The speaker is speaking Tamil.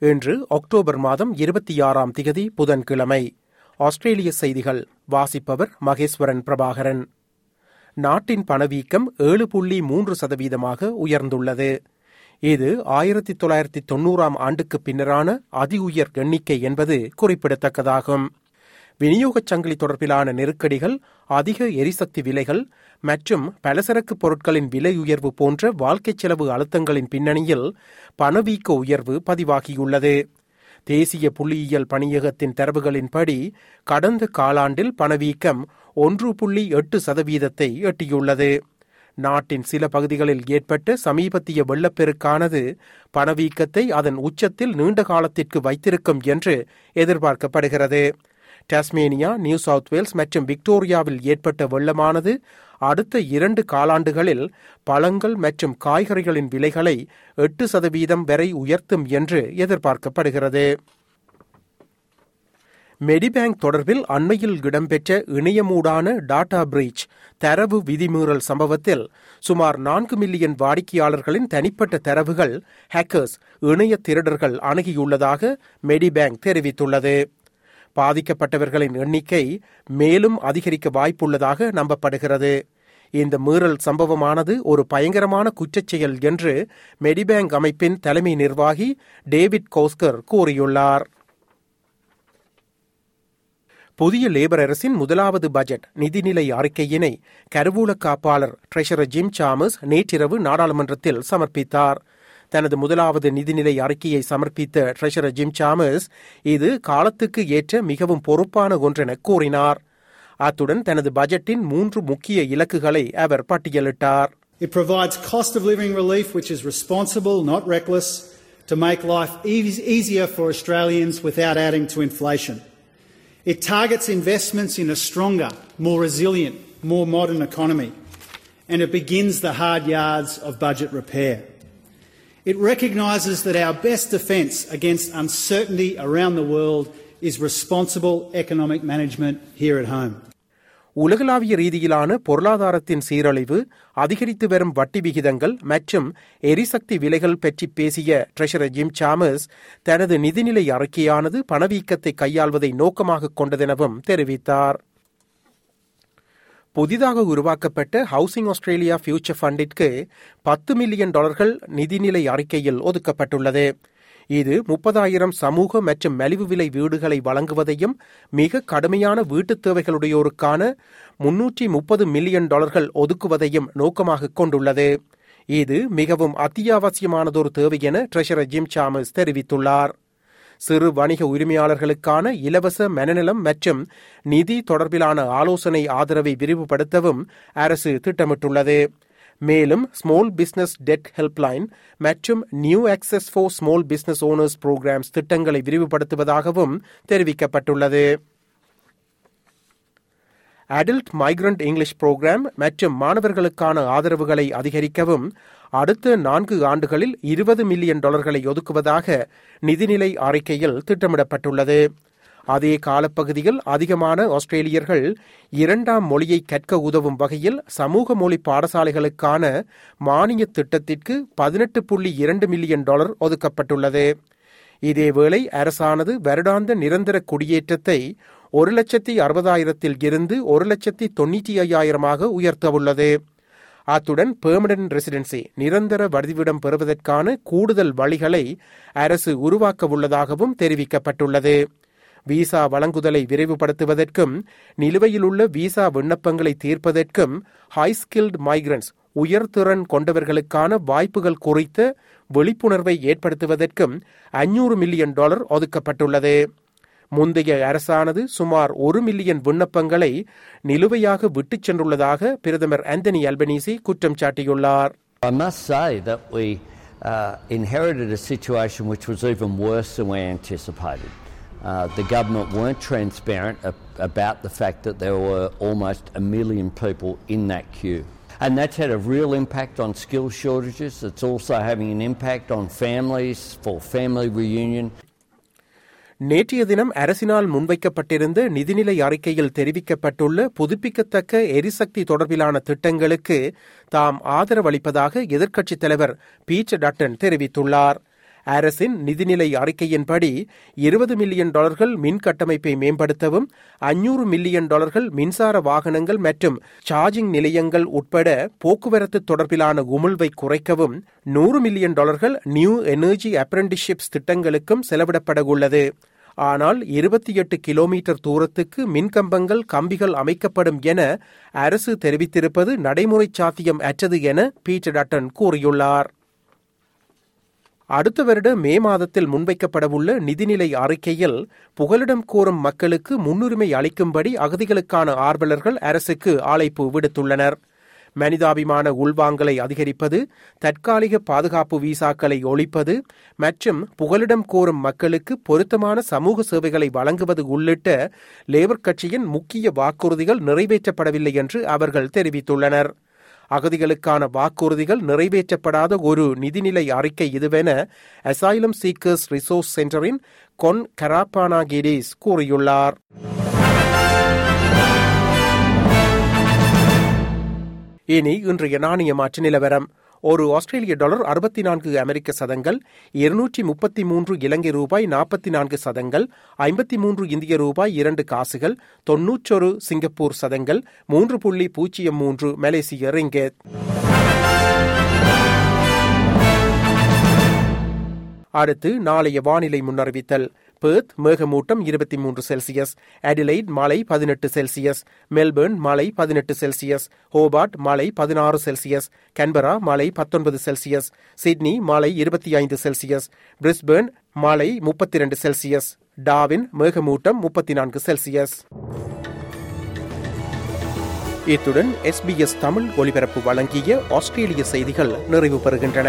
இன்று அக்டோபர் மாதம் இருபத்தி ஆறாம் திகதி புதன்கிழமை. ஆஸ்திரேலிய செய்திகள் வாசிப்பவர் மகேஸ்வரன் பிரபாகரன். நாட்டின் பணவீக்கம் ஏழு புள்ளி மூன்று சதவீதமாக உயர்ந்துள்ளது. இது ஆயிரத்தி தொள்ளாயிரத்தி தொன்னூறாம் ஆண்டுக்கு பின்னரான அதி உயர் எண்ணிக்கை என்பது குறிப்பிடத்தக்கதாகும். விநியோகச் சங்கிலி தொடர்பிலான நெருக்கடிகள் அதிக எரிசக்தி விலைகள் மற்றும் பலசரக்கு பொருட்களின் விலை உயர்வு போன்ற வாழ்க்கைச் செலவு அழுத்தங்களின் பின்னணியில் பணவீக்க உயர்வு பதிவாகியுள்ளது. தேசிய புள்ளியியல் பணியகத்தின் தரவுகளின்படி கடந்த காலாண்டில் பணவீக்கம் ஒன்று புள்ளி எட்டு சதவீதத்தை எட்டியுள்ளது. நாட்டின் சில பகுதிகளில் ஏற்பட்ட சமீபத்திய வெள்ளப்பெருக்கானது பணவீக்கத்தை அதன் உச்சத்தில் நீண்ட காலத்திற்கு வைத்திருக்கும் என்று எதிர்பார்க்கப்படுகிறது. டாஸ்மேனியா நியூ சவுத் வேல்ஸ் மற்றும் விக்டோரியாவில் ஏற்பட்ட வெள்ளமானது அடுத்த இரண்டு காலாண்டுகளில் பழங்கள் மற்றும் காய்கறிகளின் விலைகளை எட்டு சதவீதம் வரை உயர்த்தும் என்று எதிர்பார்க்கப்படுகிறது. மெடிபேங்க் தொடர்பில் அண்மையில் இடம்பெற்ற இணையமூடான டாடா பிரீச் தரவு விதிமீறல் சம்பவத்தில் சுமார் நான்கு மில்லியன் வாடிக்கையாளர்களின் தனிப்பட்ட தரவுகள் ஹேக்கர்ஸ் இணைய திருடர்கள் அணுகியுள்ளதாக மெடிபேங்க் தெரிவித்துள்ளது. பாதிக்கப்பட்டவர்களின் எண்ணிக்கை மேலும் அதிகரிக்க வாய்ப்புள்ளதாக நம்பப்படுகிறது. இந்த மீறல் சம்பவமானது ஒரு பயங்கரமான குற்றச்செயல் என்று மெடிபேங்க் அமைப்பின் தலைமை நிர்வாகி டேவிட் கோஸ்கர் கூறியுள்ளார். புதிய லேபர் அரசின் முதலாவது பட்ஜெட் நிதிநிலை அறிக்கையினை கருவூல காப்பாளர் ட்ரெஷரர் ஜிம் சாமஸ் நேற்றிரவு நாடாளுமன்றத்தில் சமர்ப்பித்தார். தனது முதலாவது நிதிநிலை அறிக்கையை சமர்ப்பித்த ட்ரெஷரர் ஜிம் சாமஸ் இது காலத்துக்கு ஏற்ற மிகவும் பொறுப்பான ஒன்றென கூறினார் அத்துடன் தனது பட்ஜெட்டின் மூன்று முக்கிய இலக்குகளை அவர் பட்டியலிட்டார் It provides cost of living relief, which is responsible, not reckless, to make life eas- easier for Australians without adding to inflation. It targets investments in a stronger, more resilient, more modern economy. And it begins the hard yards of budget repair. It recognises that our best defence against uncertainty around the world is responsible economic management here at home. உலகளாவிய ரீதியிலான பொருளாதாரத்தின் சீரழிவு அதிகரித்து வரும் வட்டி விகிதங்கள் மற்றும் எரிசக்தி விலைகள் பற்றி பேசிய ட்ரெஷரர் ஜிம் சாமஸ் தனது நிதிநிலை அறிக்கையானது பணவீக்கத்தை கையாள்வதை நோக்கமாக கொண்டதெனவும் தெரிவித்தார் புதிதாக உருவாக்கப்பட்ட ஹவுசிங் ஆஸ்திரேலியா ஃபியூச்சர் ஃபண்டிற்கு பத்து மில்லியன் டாலர்கள் நிதிநிலை அறிக்கையில் ஒதுக்கப்பட்டுள்ளது. இது முப்பதாயிரம் சமூக மற்றும் மலிவு விலை வீடுகளை வழங்குவதையும் மிக கடுமையான வீட்டுத் தேவைகளுடையோருக்கான முன்னூற்றி முப்பது மில்லியன் டாலர்கள் ஒதுக்குவதையும் நோக்கமாக கொண்டுள்ளது. இது மிகவும் அத்தியாவசியமானதொரு தேவை என ட்ரெஷரர் ஜிம் சாமஸ் தெரிவித்துள்ளார். சிறு வணிக உரிமையாளர்களுக்கான இலவச மனநலம் மற்றும் நிதி தொடர்பிலான ஆலோசனை ஆதரவை விரிவுபடுத்தவும் அரசு திட்டமிட்டுள்ளது. மேலும் ஸ்மால் பிசினஸ் டெட் ஹெல்ப்லைன் மற்றும் new access for small business owners programmes திட்டங்களை விரிவுபடுத்துவதாகவும் தெரிவிக்கப்பட்டுள்ளது. அடல்ட் மைக்ரண்ட் இங்கிலீஷ் புரோகிராம் மற்றும் மாணவர்களுக்கான ஆதரவுகளை அதிகரிக்கவும் அடுத்த நான்கு ஆண்டுகளில் இருபது மில்லியன் டாலர்களை ஒதுக்குவதாக நிதிநிலை அறிக்கையில் திட்டமிடப்பட்டுள்ளது. அதே காலப்பகுதியில் அதிகமான ஆஸ்திரேலியர்கள் இரண்டாம் மொழியை கற்க உதவும் வகையில் சமூக மொழி பாடசாலைகளுக்கான மானிய திட்டத்திற்கு பதினெட்டு புள்ளி இரண்டு மில்லியன் டாலர் ஒதுக்கப்பட்டுள்ளது. இதேவேளை அரசானது வருடாந்த நிரந்தர குடியேற்றத்தை ஒரு லட்சத்தி அறுபதாயிரத்தில் இருந்து ஒரு லட்சத்தி தொண்ணூற்றி ஐயாயிரமாக உயர்த்தவுள்ளது அத்துடன் பெர்மனன்ட் ரெசிடென்சி நிரந்தர வதிவிடம் பெறுவதற்கான கூடுதல் வழிகளை அரசு உருவாக்க உள்ளதாகவும் தெரிவிக்கப்பட்டுள்ளது. விசா வழங்குதலை விரைவுபடுத்துவதற்கும் நிலுவையில் உள்ள விசா விண்ணப்பங்களை தீர்ப்பதற்கும் ஹைஸ்கில்டு மைக்ரன்ஸ் உயர்திறன் கொண்டவர்களுக்கான வாய்ப்புகள் குறித்த விழிப்புணர்வை ஏற்படுத்துவதற்கும் அஞ்சூறு மில்லியன் டாலர் ஒதுக்கப்பட்டுள்ளது. முந்தைய அரசானது சுமார் ஒரு மில்லியன் விண்ணப்பங்களை நிலுவையாக விட்டுச் சென்றுள்ளதாக பிரதமர் ஆந்தனி அல்பனீசி குற்றம் சாட்டியுள்ளார் I must say that we uh, inherited a situation which was even worse than we anticipated. Uh, the government weren't transparent a- about the fact that there were almost a million people in that queue. And that's had a real impact on skill shortages. It's also having an impact on families for family reunion. நேற்றைய தினம் அரசினால் முன்வைக்கப்பட்டிருந்த நிதிநிலை அறிக்கையில் தெரிவிக்கப்பட்டுள்ள புதுப்பிக்கத்தக்க எரிசக்தி தொடர்பிலான திட்டங்களுக்கு தாம் ஆதரவளிப்பதாக எதிர்க்கட்சித் தலைவர் பீச்சர் டட்டன் தெரிவித்துள்ளார். அரசின் நிதிநிலை அறிக்கையின்படி இருபது மில்லியன் டாலர்கள் மின் கட்டமைப்பை மேம்படுத்தவும் அஞ்சூறு மில்லியன் டாலர்கள் மின்சார வாகனங்கள் மற்றும் சார்ஜிங் நிலையங்கள் உட்பட போக்குவரத்து தொடர்பிலான உமிழ்வை குறைக்கவும் நூறு மில்லியன் டாலர்கள் நியூ எனர்ஜி அப்ரண்டிஷிப்ஸ் திட்டங்களுக்கும் செலவிடப்பட உள்ளது ஆனால் இருபத்தி எட்டு கிலோமீட்டர் தூரத்துக்கு மின்கம்பங்கள் கம்பிகள் அமைக்கப்படும் என அரசு தெரிவித்திருப்பது நடைமுறை சாத்தியம் அற்றது என பீட்டர் டட்டன் கூறியுள்ளார். அடுத்த வருட மே மாதத்தில் முன்வைக்கப்படவுள்ள நிதிநிலை அறிக்கையில் புகலிடம் கோரும் மக்களுக்கு முன்னுரிமை அளிக்கும்படி அகதிகளுக்கான ஆர்வலர்கள் அரசுக்கு அழைப்பு விடுத்துள்ளனர். மனிதாபிமான உள்வாங்கலை அதிகரிப்பது தற்காலிக பாதுகாப்பு விசாக்களை ஒழிப்பது மற்றும் புகலிடம் கோரும் மக்களுக்கு பொருத்தமான சமூக சேவைகளை வழங்குவது உள்ளிட்ட லேபர் கட்சியின் முக்கிய வாக்குறுதிகள் நிறைவேற்றப்படவில்லை என்று அவர்கள் தெரிவித்துள்ளனர். அகதிகளுக்கான வாக்குறுதிகள் நிறைவேற்றப்படாத ஒரு நிதிநிலை அறிக்கை இதுவென அசைலம் சீக்கர்ஸ் ரிசோர்ஸ் சென்டரின் கொன் கராப்பானா கிரீஸ் கூறியுள்ளார். இனி இன்றைய நாணய மாற்று நிலவரம். ஒரு ஆஸ்திரேலிய டாலர் அறுபத்தி நான்கு அமெரிக்க சதங்கள் இருநூற்றி முப்பத்தி மூன்று இலங்கை ரூபாய் நாற்பத்தி நான்கு சதங்கள் ஐம்பத்தி மூன்று இந்திய ரூபாய் இரண்டு காசுகள் தொன்னூற்றொரு சிங்கப்பூர் சதங்கள் மூன்று புள்ளி பூஜ்ஜியம் மூன்று மலேசிய ரிங்கேத் அடுத்து நாளைய வானிலை முன்னறிவித்தல். பேர்த் மேகமூட்டம் இருபத்தி மூன்று செல்சியஸ் அடிலைட் மழை பதினெட்டு செல்சியஸ் மெல்பர்ன் மழை பதினெட்டு செல்சியஸ் ஹோபார்ட் மழை பதினாறு செல்சியஸ் கன்பரா மழை பத்தொன்பது செல்சியஸ் சிட்னி மழை இருபத்தி ஐந்து செல்சியஸ் பிரிஸ்பர்ன் மழை முப்பத்தி இரண்டு செல்சியஸ் டாவின் மேகமூட்டம் முப்பத்தி நான்கு செல்சியஸ். இத்துடன் எஸ்பிஎஸ் தமிழ் ஒலிபரப்பு வழங்கிய ஆஸ்திரேலிய செய்திகள் நிறைவு பெறுகின்றன